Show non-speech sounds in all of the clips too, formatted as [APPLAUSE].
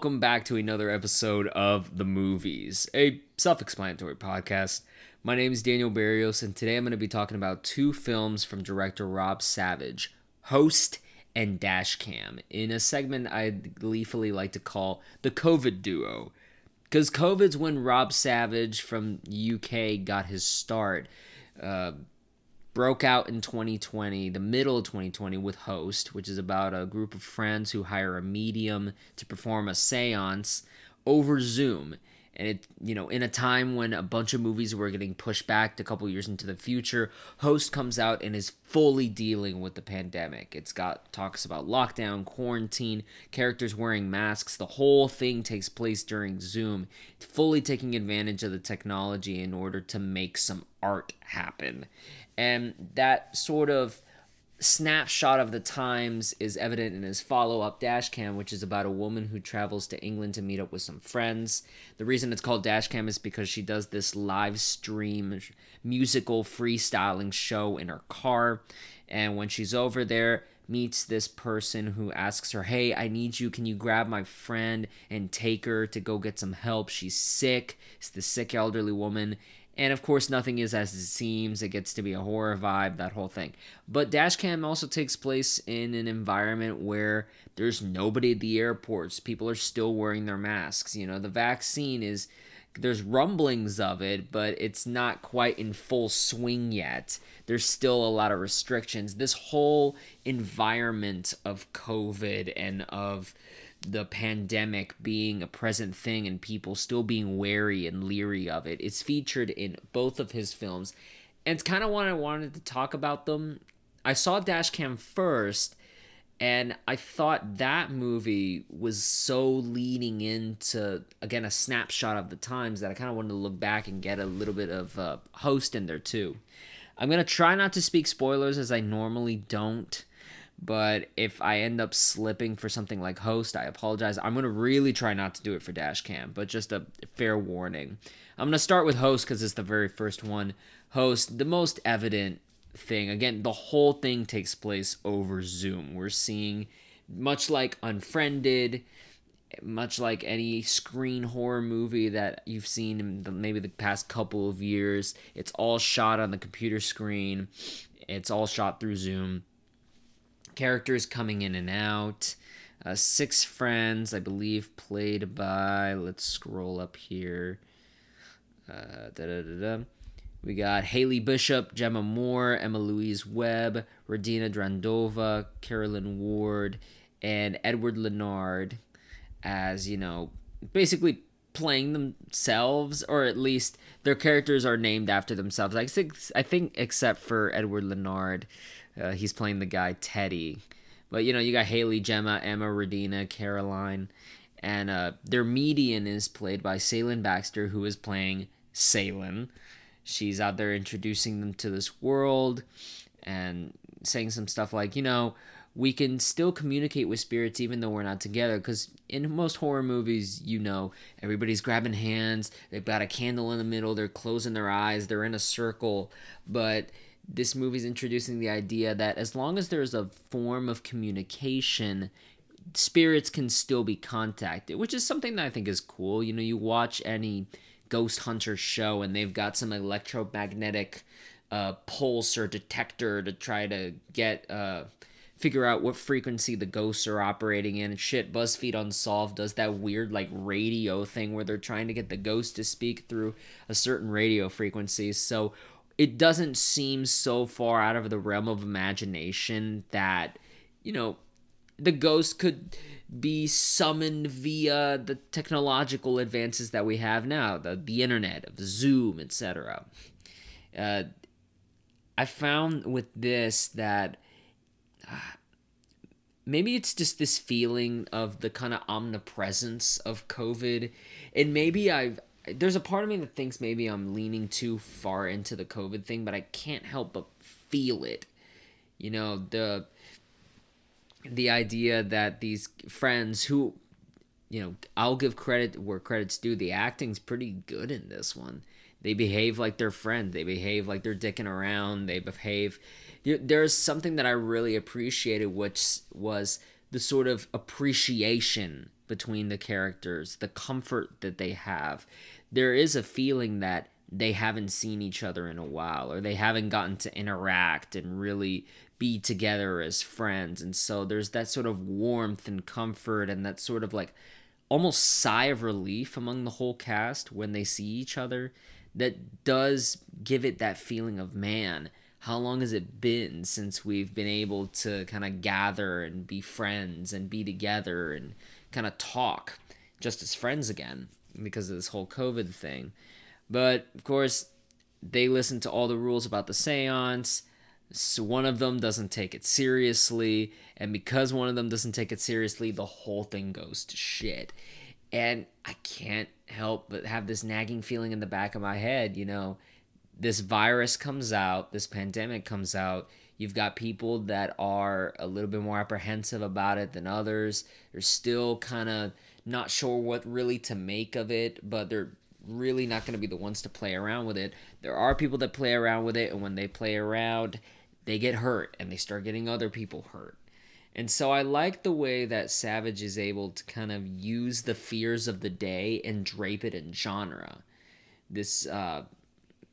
Welcome back to another episode of The Movies, a self explanatory podcast. My name is Daniel Barrios, and today I'm going to be talking about two films from director Rob Savage Host and Dashcam in a segment I gleefully like to call the COVID duo. Because COVID's when Rob Savage from UK got his start. Uh, broke out in 2020, the middle of 2020, with Host, which is about a group of friends who hire a medium to perform a seance over Zoom. And it, you know, in a time when a bunch of movies were getting pushed back a couple years into the future, Host comes out and is fully dealing with the pandemic. It's got talks about lockdown, quarantine, characters wearing masks. The whole thing takes place during Zoom, fully taking advantage of the technology in order to make some art happen. And that sort of snapshot of the times is evident in his follow-up dashcam which is about a woman who travels to england to meet up with some friends. The reason it's called dashcam is because she does this live stream musical freestyling show in her car. And when she's over there meets this person who asks her hey i need you. Can you grab my friend and take her to go get some help? She's sick. It's the sick elderly woman and of course, nothing is as it seems. It gets to be a horror vibe, that whole thing. But Dashcam also takes place in an environment where there's nobody at the airports. People are still wearing their masks. You know, the vaccine is there's rumblings of it, but it's not quite in full swing yet. There's still a lot of restrictions. This whole environment of COVID and of the pandemic being a present thing and people still being wary and leery of it. It's featured in both of his films. And it's kind of what I wanted to talk about them. I saw Dashcam first, and I thought that movie was so leading into, again, a snapshot of the times that I kind of wanted to look back and get a little bit of uh, host in there too. I'm going to try not to speak spoilers as I normally don't but if I end up slipping for something like host, I apologize. I'm going to really try not to do it for Dashcam, but just a fair warning. I'm going to start with host because it's the very first one. Host, the most evident thing. Again, the whole thing takes place over Zoom. We're seeing, much like Unfriended, much like any screen horror movie that you've seen in the, maybe the past couple of years, it's all shot on the computer screen. It's all shot through Zoom characters coming in and out. Uh, six friends, I believe, played by. Let's scroll up here. Uh, we got Haley Bishop, Jemma Moore, Emma Louise Webb, Radina Drandova, Caroline Ward, and Edward Linard as, you know, basically playing themselves, or at least their characters are named after themselves. I think, I think except for Edward Linard. Uh, he's playing the guy Teddy. But you know, you got Haley, Gemma, Emma, Radina, Caroline, and uh, their median is played by Seylan Baxter, who is playing Seylan. She's out there introducing them to this world and saying some stuff like, you know, we can still communicate with spirits even though we're not together. Because in most horror movies, you know, everybody's grabbing hands, they've got a candle in the middle, they're closing their eyes, they're in a circle. But this movie's introducing the idea that as long as there's a form of communication, spirits can still be contacted, which is something that I think is cool. You know, you watch any ghost hunter show and they've got some electromagnetic uh, pulse or detector to try to get uh, figure out what frequency the ghosts are operating in. Shit, BuzzFeed Unsolved does that weird like radio thing where they're trying to get the ghost to speak through a certain radio frequency. So it doesn't seem so far out of the realm of imagination that you know the ghost could be summoned via the technological advances that we have now the, the internet of zoom etc uh, i found with this that uh, maybe it's just this feeling of the kind of omnipresence of covid and maybe i've there's a part of me that thinks maybe I'm leaning too far into the COVID thing, but I can't help but feel it. You know, the the idea that these friends who you know, I'll give credit where credit's due. The acting's pretty good in this one. They behave like they're friends. They behave like they're dicking around. They behave. There's something that I really appreciated, which was the sort of appreciation between the characters, the comfort that they have. There is a feeling that they haven't seen each other in a while or they haven't gotten to interact and really be together as friends. And so there's that sort of warmth and comfort and that sort of like almost sigh of relief among the whole cast when they see each other that does give it that feeling of man how long has it been since we've been able to kind of gather and be friends and be together and kind of talk just as friends again because of this whole covid thing. But of course they listen to all the rules about the seance. So one of them doesn't take it seriously. And because one of them doesn't take it seriously the whole thing goes to shit. And i can't help but have this nagging feeling in the back of my head you know this virus comes out this pandemic comes out. You've got people that are a little bit more apprehensive about it than others. They're still kind of not sure what really to make of it but they're really not going to be the ones to play around with it there are people that play around with it and when they play around they get hurt and they start getting other people hurt. And so I like the way that Savage is able to kind of use the fears of the day and drape it in genre. This, uh,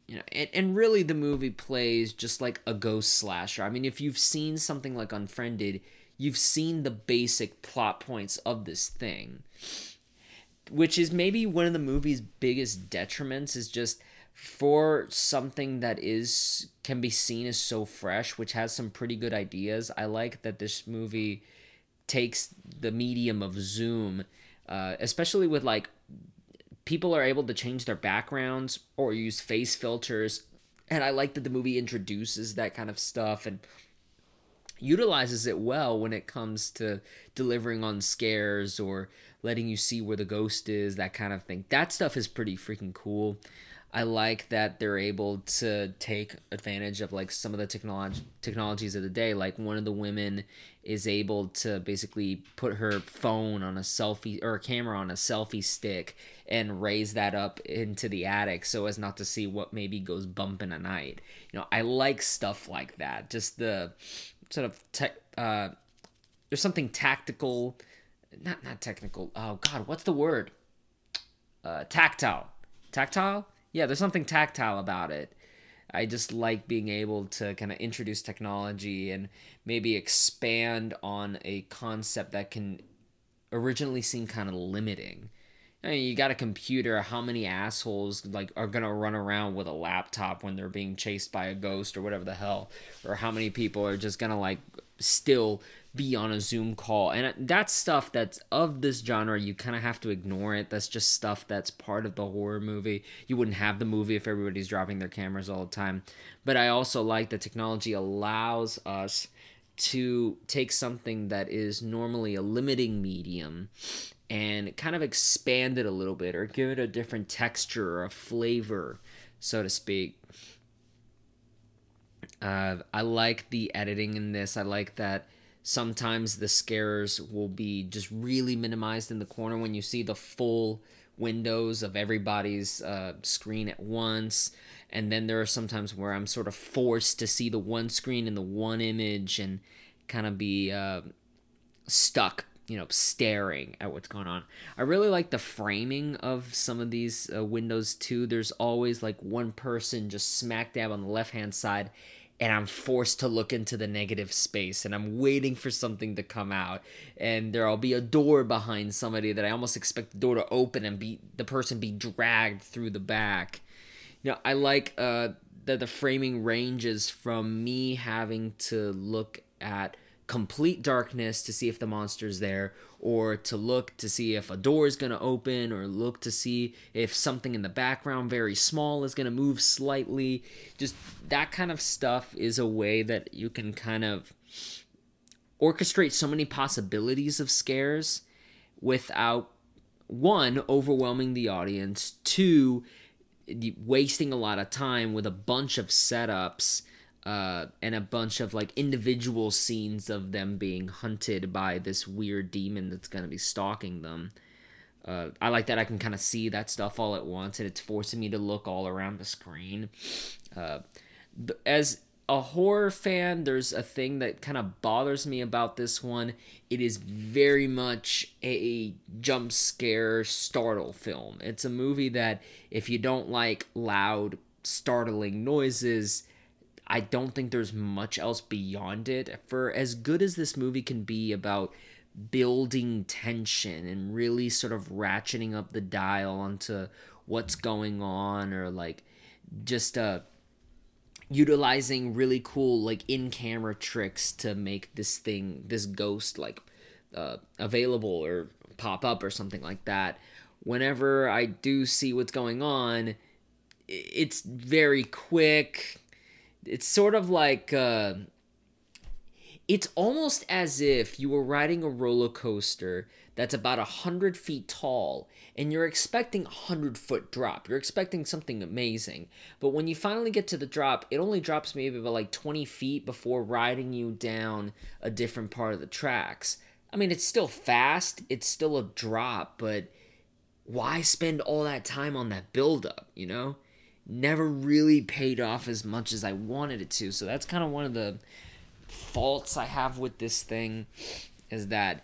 you know, and, and really the movie plays just like a ghost slasher. I mean, if you've seen something like Unfriended, you've seen the basic plot points of this thing. Which is maybe one of the movie's biggest detriments is just for something that is can be seen as so fresh which has some pretty good ideas i like that this movie takes the medium of zoom uh, especially with like people are able to change their backgrounds or use face filters and i like that the movie introduces that kind of stuff and utilizes it well when it comes to delivering on scares or letting you see where the ghost is that kind of thing that stuff is pretty freaking cool I like that they're able to take advantage of like some of the technology technologies of the day. Like one of the women is able to basically put her phone on a selfie or a camera on a selfie stick and raise that up into the attic so as not to see what maybe goes bump in a night. You know, I like stuff like that. Just the sort of tech. Uh, there's something tactical, not not technical. Oh God, what's the word? Uh, tactile. Tactile yeah, there's something tactile about it. I just like being able to kind of introduce technology and maybe expand on a concept that can originally seem kind of limiting. I mean, you got a computer. How many assholes like are gonna run around with a laptop when they're being chased by a ghost or whatever the hell? Or how many people are just gonna like still be on a Zoom call. And that's stuff that's of this genre. You kind of have to ignore it. That's just stuff that's part of the horror movie. You wouldn't have the movie if everybody's dropping their cameras all the time. But I also like that technology allows us to take something that is normally a limiting medium and kind of expand it a little bit or give it a different texture or a flavor, so to speak. Uh, I like the editing in this. I like that sometimes the scares will be just really minimized in the corner when you see the full windows of everybody's uh, screen at once and then there are sometimes where i'm sort of forced to see the one screen and the one image and kind of be uh, stuck you know staring at what's going on i really like the framing of some of these uh, windows too there's always like one person just smack dab on the left hand side and I'm forced to look into the negative space and I'm waiting for something to come out and there'll be a door behind somebody that I almost expect the door to open and be the person be dragged through the back. You know, I like uh that the framing ranges from me having to look at complete darkness to see if the monster's there or to look to see if a door is going to open or look to see if something in the background very small is going to move slightly. Just that kind of stuff is a way that you can kind of orchestrate so many possibilities of scares without one overwhelming the audience two wasting a lot of time with a bunch of setups uh, and a bunch of like individual scenes of them being hunted by this weird demon that's gonna be stalking them. Uh, I like that I can kind of see that stuff all at once, and it's forcing me to look all around the screen. Uh, as a horror fan, there's a thing that kind of bothers me about this one. It is very much a jump scare startle film. It's a movie that if you don't like loud, startling noises, I don't think there's much else beyond it. For as good as this movie can be about building tension and really sort of ratcheting up the dial onto what's going on or like just uh utilizing really cool like in-camera tricks to make this thing this ghost like uh, available or pop up or something like that whenever i do see what's going on it's very quick it's sort of like uh, it's almost as if you were riding a roller coaster that's about a hundred feet tall and you're expecting a hundred foot drop. You're expecting something amazing. But when you finally get to the drop it only drops maybe about like 20 feet before riding you down a different part of the tracks. I mean it's still fast it's still a drop but why spend all that time on that buildup you know never really paid off as much as i wanted it to. So that's kind of one of the faults i have with this thing is that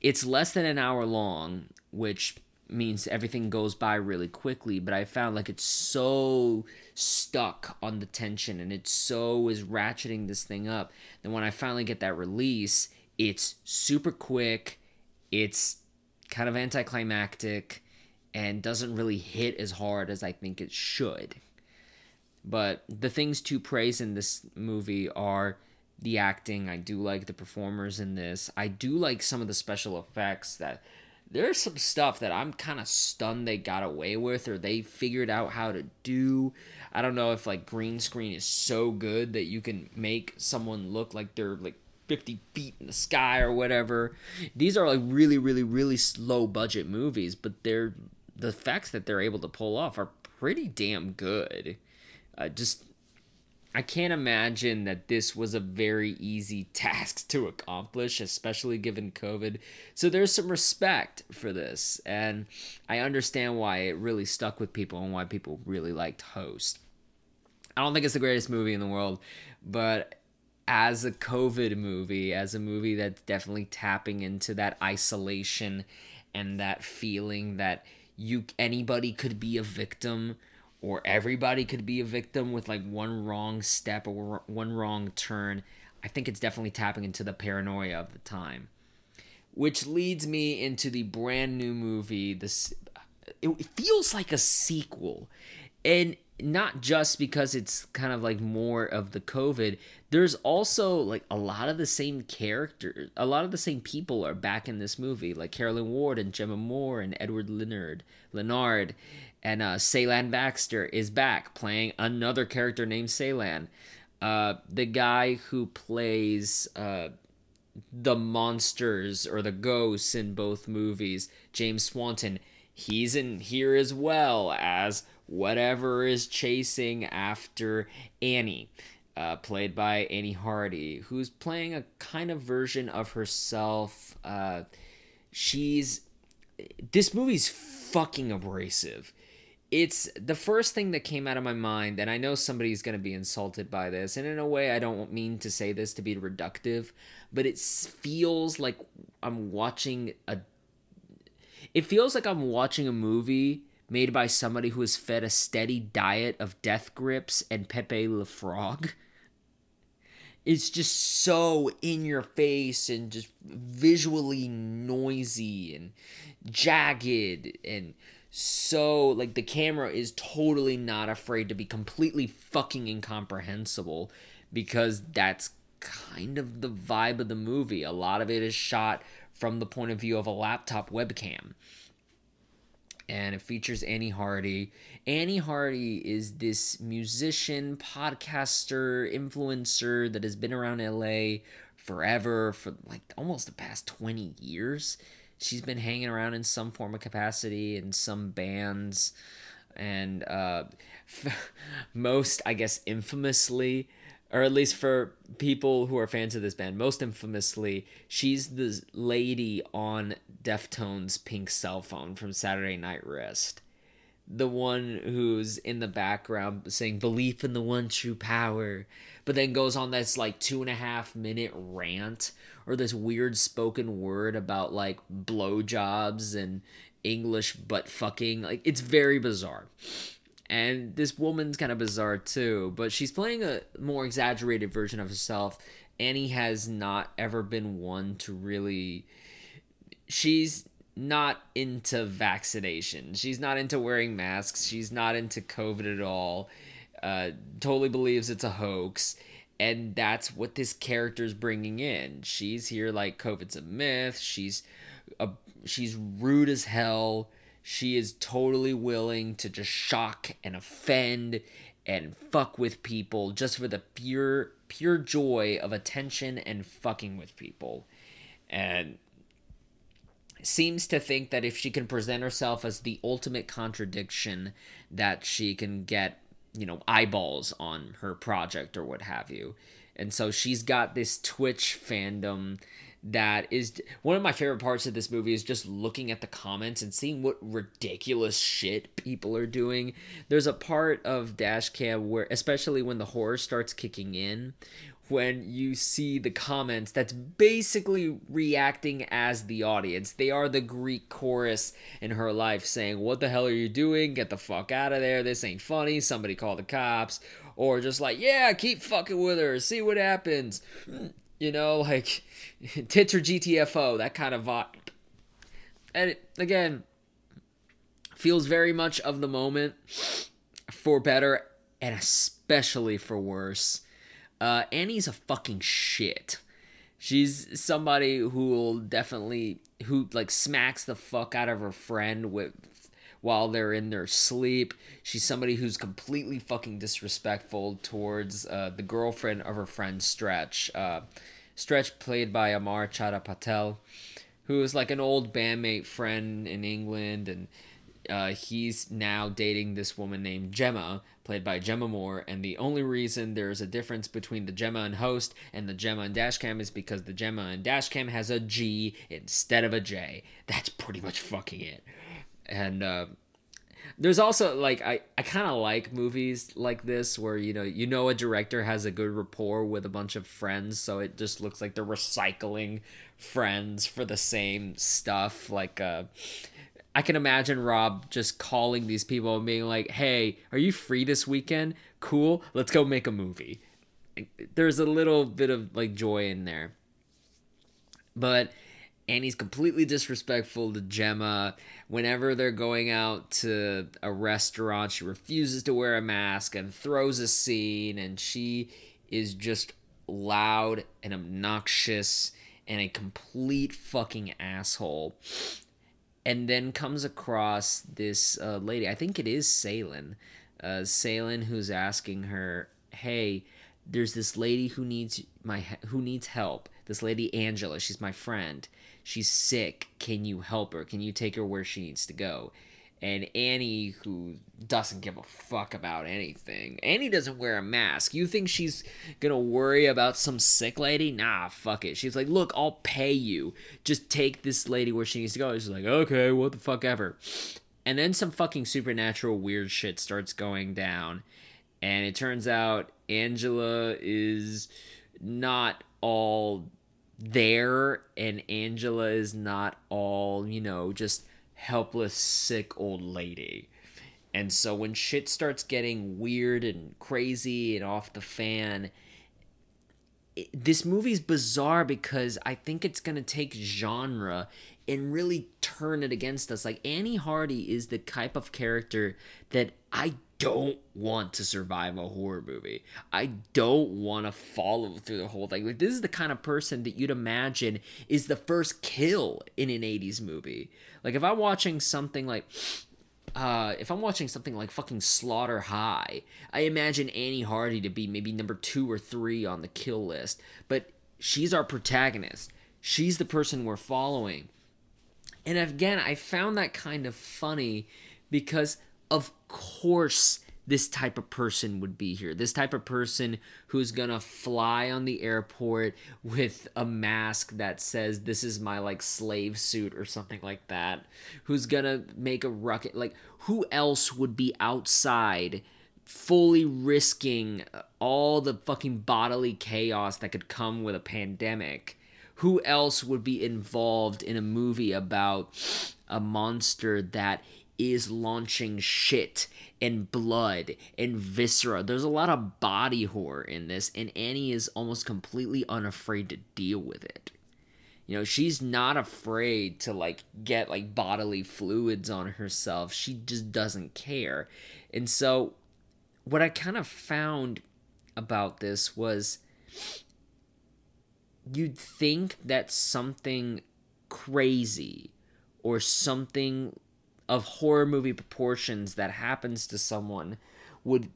it's less than an hour long, which means everything goes by really quickly, but I found like it's so stuck on the tension and it so is ratcheting this thing up that when I finally get that release, it's super quick, it's kind of anticlimactic, and doesn't really hit as hard as I think it should. But the things to praise in this movie are the acting. I do like the performers in this. I do like some of the special effects that there's some stuff that I'm kind of stunned they got away with or they figured out how to do. I don't know if like green screen is so good that you can make someone look like they're like 50 feet in the sky or whatever. These are like really, really, really slow budget movies, but they're the effects that they're able to pull off are pretty damn good. Uh, just I can't imagine that this was a very easy [LAUGHS] task to accomplish, especially given COVID. So there's some respect for this, and I understand why it really stuck with people and why people really liked Host. I don't think it's the greatest movie in the world, but as a COVID movie, as a movie that's definitely tapping into that isolation and that feeling that you anybody could be a victim or everybody could be a victim with like one wrong step or one wrong turn. I think it's definitely tapping into the paranoia of the time. Which leads me into the brand new movie. This it feels like a sequel. And not just because it's kind of like more of the COVID, there's also like a lot of the same characters, a lot of the same people are back in this movie, like Caroline Ward and Jemma Moore and Edward Linard, Linard, and uh, Seylan Baxter is back playing another character named Seylan. Uh, the guy who plays uh, the monsters or the ghosts in both movies, James Swanton, he's in here as well as whatever is chasing after Annie. Uh, played by Annie Hardy, who's playing a kind of version of herself. Uh, she's this movie's fucking abrasive it's the first thing that came out of my mind, and I know somebody's going to be insulted by this, and in a way, I don't mean to say this to be reductive, but it feels like I'm watching a. It feels like I'm watching a movie made by somebody who has fed a steady diet of death grips and Pepe Le Frog. It's just so in your face and just visually noisy and jagged and so like the camera is totally not afraid to be completely fucking incomprehensible because that's kind of the vibe of the movie. A lot of it is shot from the point of view of a laptop webcam. And it features Annie Hardy. Annie Hardy is this musician, podcaster, influencer that has been around LA forever for like almost the past 20 years she's been hanging around in some form of capacity in some bands and uh, [LAUGHS] most i guess infamously or at least for people who are fans of this band most infamously she's the lady on deftones pink cell phone from saturday night wrist the one who's in the background saying belief in the one true power, but then goes on this like two and a half minute rant or this weird spoken word about like blowjobs and English butt fucking. Like it's very bizarre. And this woman's kind of bizarre too, but she's playing a more exaggerated version of herself. Annie has not ever been one to really. She's not into vaccination. She's not into wearing masks. She's not into COVID at all. Uh, totally believes it's a hoax. And that's what this character's bringing in. She's here like COVID's a myth. She's a, she's rude as hell. She is totally willing to just shock and offend and fuck with people just for the pure pure joy of attention and fucking with people. And seems to think that if she can present herself as the ultimate contradiction that she can get you know eyeballs on her project or what have you. And so she's got this twitch fandom that is one of my favorite parts of this movie is just looking at the comments and seeing what ridiculous shit people are doing. There's a part of dashcam where especially when the horror starts kicking in when you see the comments that's basically reacting as the audience. They are the Greek chorus in her life saying, What the hell are you doing? Get the fuck out of there. This ain't funny. Somebody call the cops. Or just like, Yeah, keep fucking with her. See what happens. [CLEARS THROAT] You know, like [LAUGHS] tits or GTFO, that kind of vibe. And again, feels very much of the moment for better and especially for worse uh, Annie's a fucking shit. She's somebody who will definitely who like smacks the fuck out of her friend with while they're in their sleep. She's somebody who's completely fucking disrespectful towards uh, the girlfriend of her friend Stretch. Uh, Stretch played by Amar Chadha Patel, who is like an old bandmate friend in England and uh, he's now dating this woman named Gemma, played by Jemma Moore, and the only reason there's a difference between the Gemma and Host and the Gemma and Dashcam is because the Gemma and Dashcam has a G instead of a J. That's pretty much fucking it. And uh, there's also like I, I kind of like movies like this where you know you know a director has a good rapport with a bunch of friends, so it just looks like they're recycling friends for the same stuff. Like uh, I can imagine Rob just calling these people and being like, "Hey, are you free this weekend? Cool, let's go make a movie." There's a little bit of like joy in there, but Annie's completely disrespectful to Gemma. Whenever they're going out to a restaurant, she refuses to wear a mask and throws a scene, and she is just loud and obnoxious and a complete fucking asshole and then comes across this uh, lady. I think it is Seylan. Uh, Seylan, who's asking her, "Hey, there's this lady who needs my who needs help. This lady Angela. She's my friend. She's sick. Can you help her? Can you take her where she needs to go?" And Annie, who doesn't give a fuck about anything. Annie doesn't wear a mask. You think she's gonna worry about some sick lady? Nah, fuck it. She's like, look, I'll pay you. Just take this lady where she needs to go. She's like, okay, what the fuck ever. And then some fucking supernatural weird shit starts going down. And it turns out Angela is not all there, and Angela is not all, you know, just helpless, sick old lady. And so when shit starts getting weird and crazy and off the fan, it, this movie's bizarre because I think it's going to take genre and really turn it against us. Like Annie Hardy is the type of character that I don't want to survive a horror movie. I don't want to follow through the whole thing. Like this is the kind of person that you'd imagine is the first kill in an 80s movie. Like if I'm watching something like uh, if I'm watching something like fucking Slaughter High, I imagine Annie Hardy to be maybe number two or three on the kill list. But she's our protagonist. She's the person we're following. And again, I found that kind of funny because, of course, this type of person would be here. This type of person who's gonna fly on the airport with a mask that says, This is my like slave suit or something like that. Who's gonna make a rocket. Like, who else would be outside fully risking all the fucking bodily chaos that could come with a pandemic? Who else would be involved in a movie about a monster that is launching shit and blood and viscera. There's a lot of body horror in this, and Annie is almost completely unafraid to deal with it. You know, she's not afraid to like get like bodily fluids on herself. She just doesn't care. And so what I kind of found about this was you'd think that something crazy or something of horror movie proportions that happens to someone would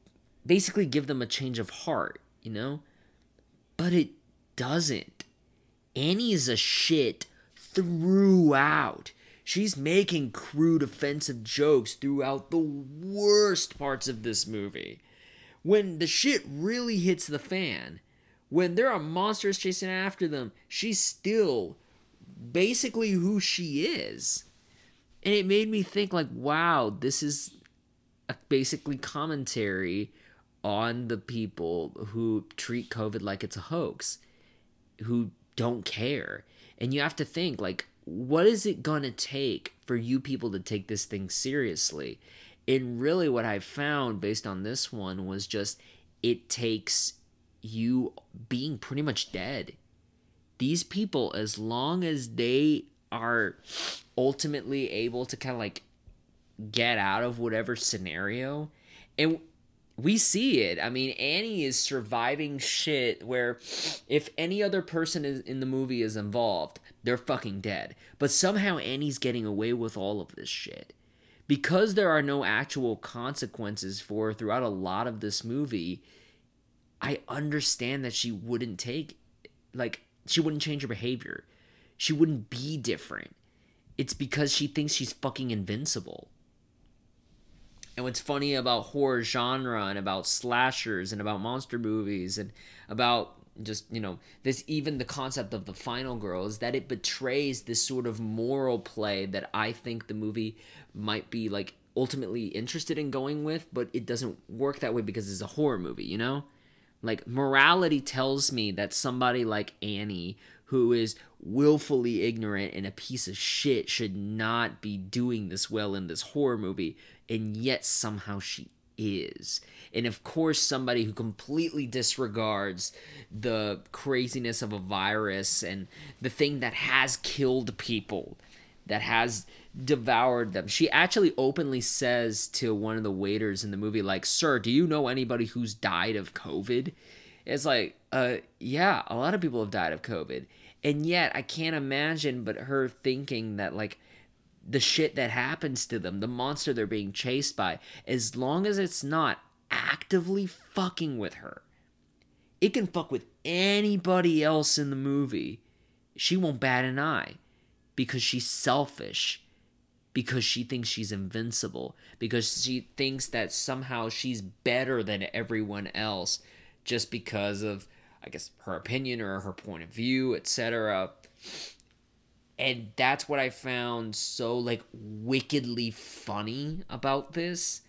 basically give them a change of heart, you know? But it doesn't. Annie is a shit throughout. She's making crude offensive jokes throughout the worst parts of this movie. When the shit really hits the fan, when there are monsters chasing after them, she's still basically who she is and it made me think like wow this is basically commentary on the people who treat covid like it's a hoax who don't care. And you have to think like what is it going to take for you people to take this thing seriously? And really what i found based on this one was just it takes you being pretty much dead. These people as long as they are ultimately able to kind of like get out of whatever scenario and we see it. I mean, Annie is surviving shit where if any other person is in the movie is involved, they're fucking dead. But somehow Annie's getting away with all of this shit. Because there are no actual consequences for throughout a lot of this movie, I understand that she wouldn't take like she wouldn't change her behavior. She wouldn't be different. It's because she thinks she's fucking invincible. And what's funny about horror genre and about slashers and about monster movies and about just, you know, this even the concept of the final girl is that it betrays this sort of moral play that I think the movie might be like ultimately interested in going with, but it doesn't work that way because it's a horror movie, you know? Like morality tells me that somebody like Annie who is willfully ignorant and a piece of shit should not be doing this well in this horror movie, and yet somehow she is. And of course, somebody who completely disregards the craziness of a virus and the thing that has killed people, that has devoured them. She actually openly says to one of the waiters in the movie, like, Sir, do you know anybody who's died of COVID? It's like, uh, yeah, a lot of people have died of COVID. And yet, I can't imagine but her thinking that, like, the shit that happens to them, the monster they're being chased by, as long as it's not actively fucking with her, it can fuck with anybody else in the movie. She won't bat an eye because she's selfish, because she thinks she's invincible, because she thinks that somehow she's better than everyone else just because of I guess her opinion or her point of view, etc. And that's what I found so like wickedly funny about this.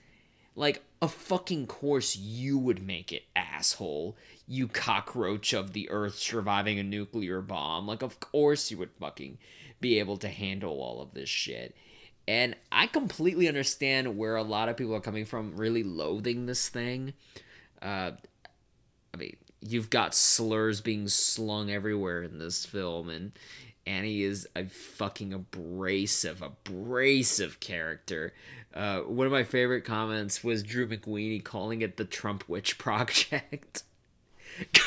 Like, a fucking course you would make it, asshole. You cockroach of the earth surviving a nuclear bomb. Like, of course you would fucking be able to handle all of this shit. And I completely understand where a lot of people are coming from, really loathing this thing. Uh, I mean, you've got slurs being slung everywhere in this film and Annie is a fucking abrasive, abrasive character. Uh, one of my favorite comments was Drew McWeeny calling it the Trump Witch Project. [LAUGHS]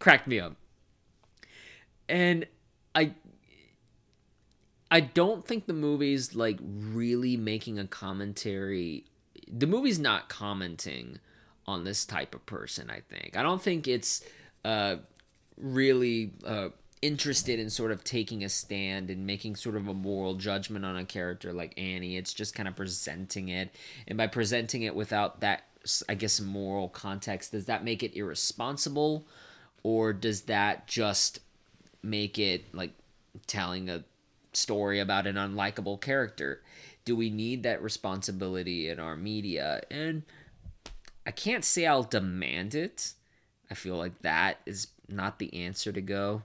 Cracked me up. And I I don't think the movie's like really making a commentary. The movie's not commenting on this type of person. I think I don't think it's uh, really uh, interested in sort of taking a stand and making sort of a moral judgment on a character like Annie. It's just kind of presenting it. And by presenting it without that, I guess, moral context, does that make it irresponsible? Or does that just make it like telling a story about an unlikable character? Do we need that responsibility in our media? And I can't say I'll demand it. I feel like that is not the answer to go.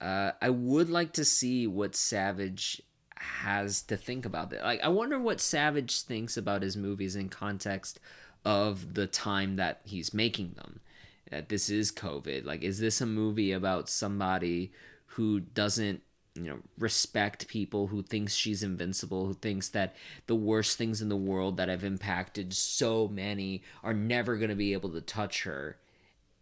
Uh, I would like to see what Savage has to think about that. Like, I wonder what Savage thinks about his movies in context of the time that he's making them. That this is COVID. Like, is this a movie about somebody who doesn't, you know, respect people, who thinks she's invincible, who thinks that the worst things in the world that have impacted so many are never going to be able to touch her?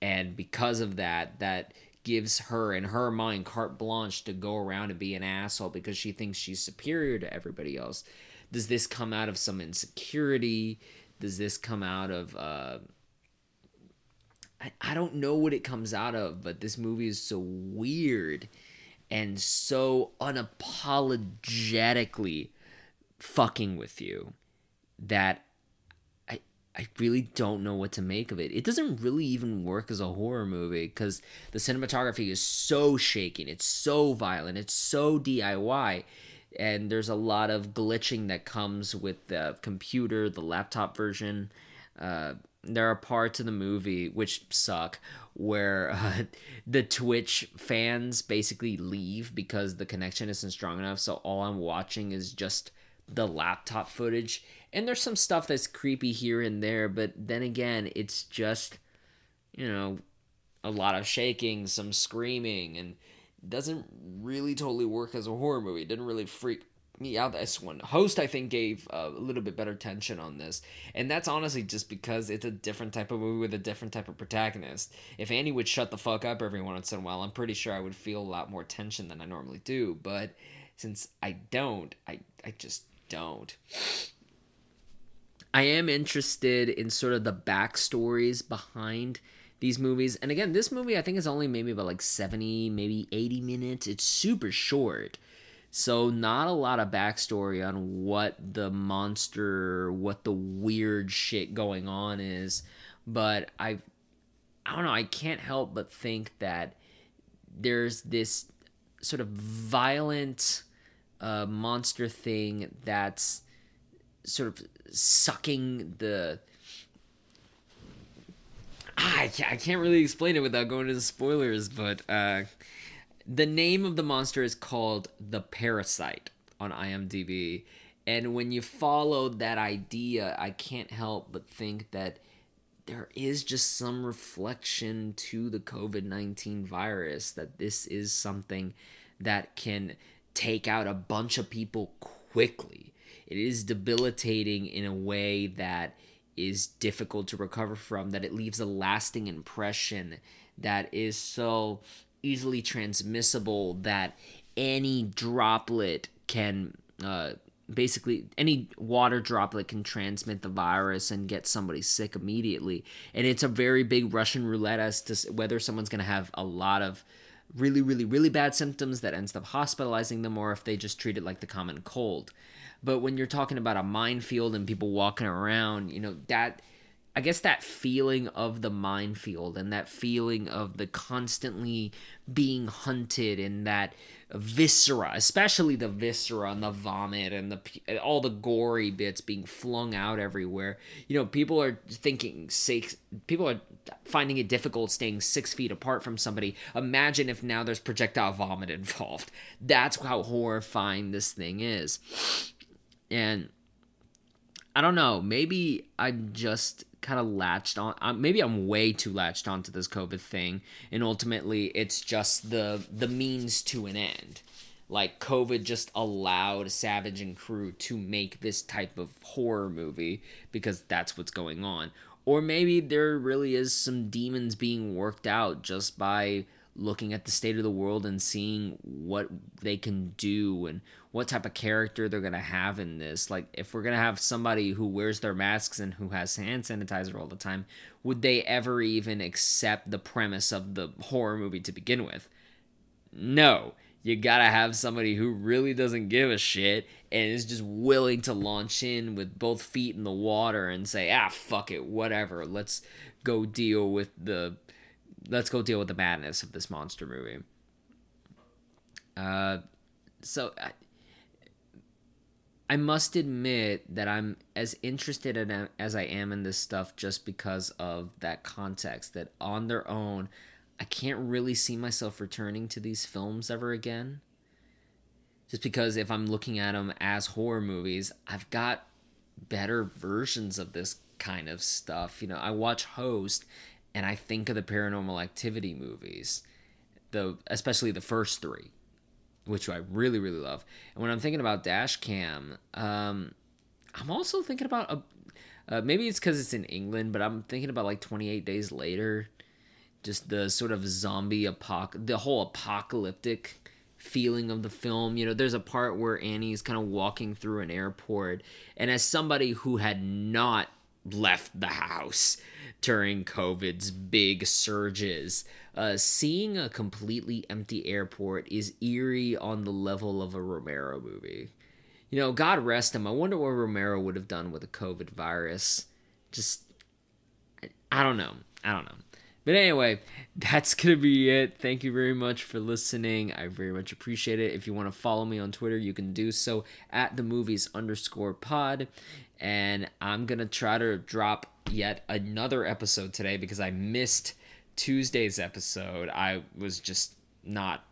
And because of that, that gives her in her mind carte blanche to go around and be an asshole because she thinks she's superior to everybody else does this come out of some insecurity does this come out of uh I, I don't know what it comes out of but this movie is so weird and so unapologetically fucking with you that I I really don't know what to make of it. It doesn't really even work as a horror movie because the cinematography is so shaking, it's so violent, it's so DIY, and there's a lot of glitching that comes with the computer, the laptop version. Uh, there are parts of the movie which suck where [LAUGHS] uh, the Twitch fans basically leave because the connection isn't strong enough. So all I'm watching is just the laptop footage and there's some stuff that's creepy here and there but then again it's just you know a lot of shaking some screaming and doesn't really totally work as a horror movie it didn't really freak me out this one host i think gave uh, a little bit better tension on this and that's honestly just because it's a different type of movie with a different type of protagonist if annie would shut the fuck up every once in a while i'm pretty sure i would feel a lot more tension than i normally do but since i don't i i just don't I am interested in sort of the backstories behind these movies. And again, this movie I think is only maybe about like 70, maybe 80 minutes. It's super short. So not a lot of backstory on what the monster, what the weird shit going on is. But I I don't know, I can't help but think that there's this sort of violent uh, monster thing that's sort of sucking the I, can't, I can't really explain it without going into spoilers but uh, the name of the monster is called the parasite on imdb and when you follow that idea i can't help but think that there is just some reflection to the covid-19 virus that this is something that can take out a bunch of people quickly. It is debilitating in a way that is difficult to recover from, that it leaves a lasting impression that is so easily transmissible that any droplet can uh, basically any water droplet can transmit the virus and get somebody sick immediately. And it's a very big russian roulette as to whether someone's going to have a lot of really really really bad symptoms that ends up hospitalizing them or if they just treat it like the common cold. But when you're talking about a minefield and people walking around, you know, that I guess that feeling of the minefield and that feeling of the constantly being hunted and that viscera, especially the viscera and the vomit and the all the gory bits being flung out everywhere. You know, people are thinking six. People are finding it difficult staying six feet apart from somebody. Imagine if now there's projectile vomit [LAUGHS] involved. That's how horrifying this thing is. And I don't know, maybe I'm just kind of latched on uh, maybe I'm way too latched onto this COVID thing and ultimately it's just the the means to an end. Like COVID just allowed Savage and crew to make this type of horror movie because that's what's going on. Or maybe there really is some demons being worked out just by looking at the state of the world and seeing what they can do and what type of character they're going to have in this. Like, if we're going to have somebody who wears their masks and who has hand sanitizer all the time, would they ever even accept the premise of the horror movie to begin with? No, you gotta have somebody who really doesn't give a shit and is just willing to launch in with both feet in the water and say, ah, fuck it, whatever. Let's go deal with the let's go deal with the madness of this monster movie. Uh, so I, I must admit that I'm as interested in as I am in this stuff just because of that context. That on their own, I can't really see myself returning to these films ever again. Just because if I'm looking at them as horror movies, I've got better versions of this kind of stuff. You know, I watch Host and I think of the paranormal activity movies, the especially the first three, which I really really love. And when I'm thinking about Dashcam, um, I'm also thinking about a. Uh, maybe it's because it's in England, but I'm thinking about like 28 Days Later, just the sort of zombie apoc, the whole apocalyptic feeling of the film. You know, there's a part where Annie's kind of walking through an airport, and as somebody who had not left the house during COVID's big surges. Uh, seeing a completely empty airport is eerie on the level of a Romero movie. You know, God rest him. I wonder what Romero would have done with a COVID virus. Just, I don't know. I don't know. But anyway, [LAUGHS] that's going to be it. Thank you very much for listening. I very much appreciate it. If you want to follow me on Twitter, you can do so at the movies underscore pod. And I'm going to try to drop yet another episode today because I missed Tuesday's episode. I was just not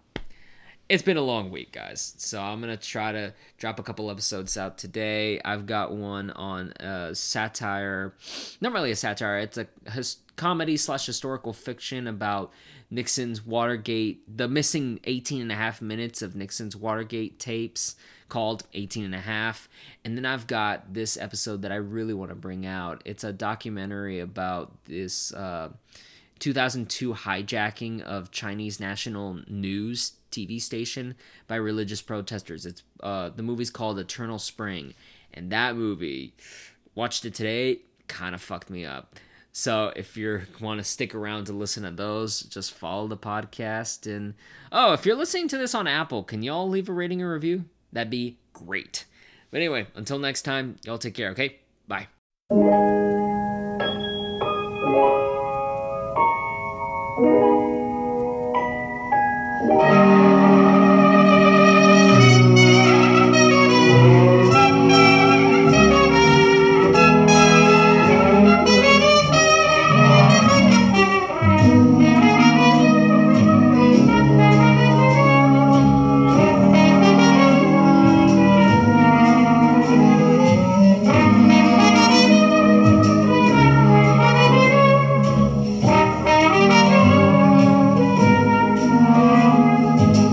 it's been a long week, guys. So I'm gonna try to drop a couple episodes out today. I've got one on uh, satire, not really a satire. It's a his- comedy slash historical fiction about Nixon's Watergate, the missing 18 and a half minutes of Nixon's Watergate tapes called 18 and a half. And then I've got this episode that I really want to bring out. It's a documentary about this uh, 2002 hijacking of Chinese national news TV station by religious protesters. It's uh, the movie's called Eternal Spring, and that movie, watched it today, kind of fucked me up. So if you want to stick around to listen to those, just follow the podcast. And oh, if you're listening to this on Apple, can y'all leave a rating or review? That'd be great. But anyway, until next time, y'all take care. Okay, bye.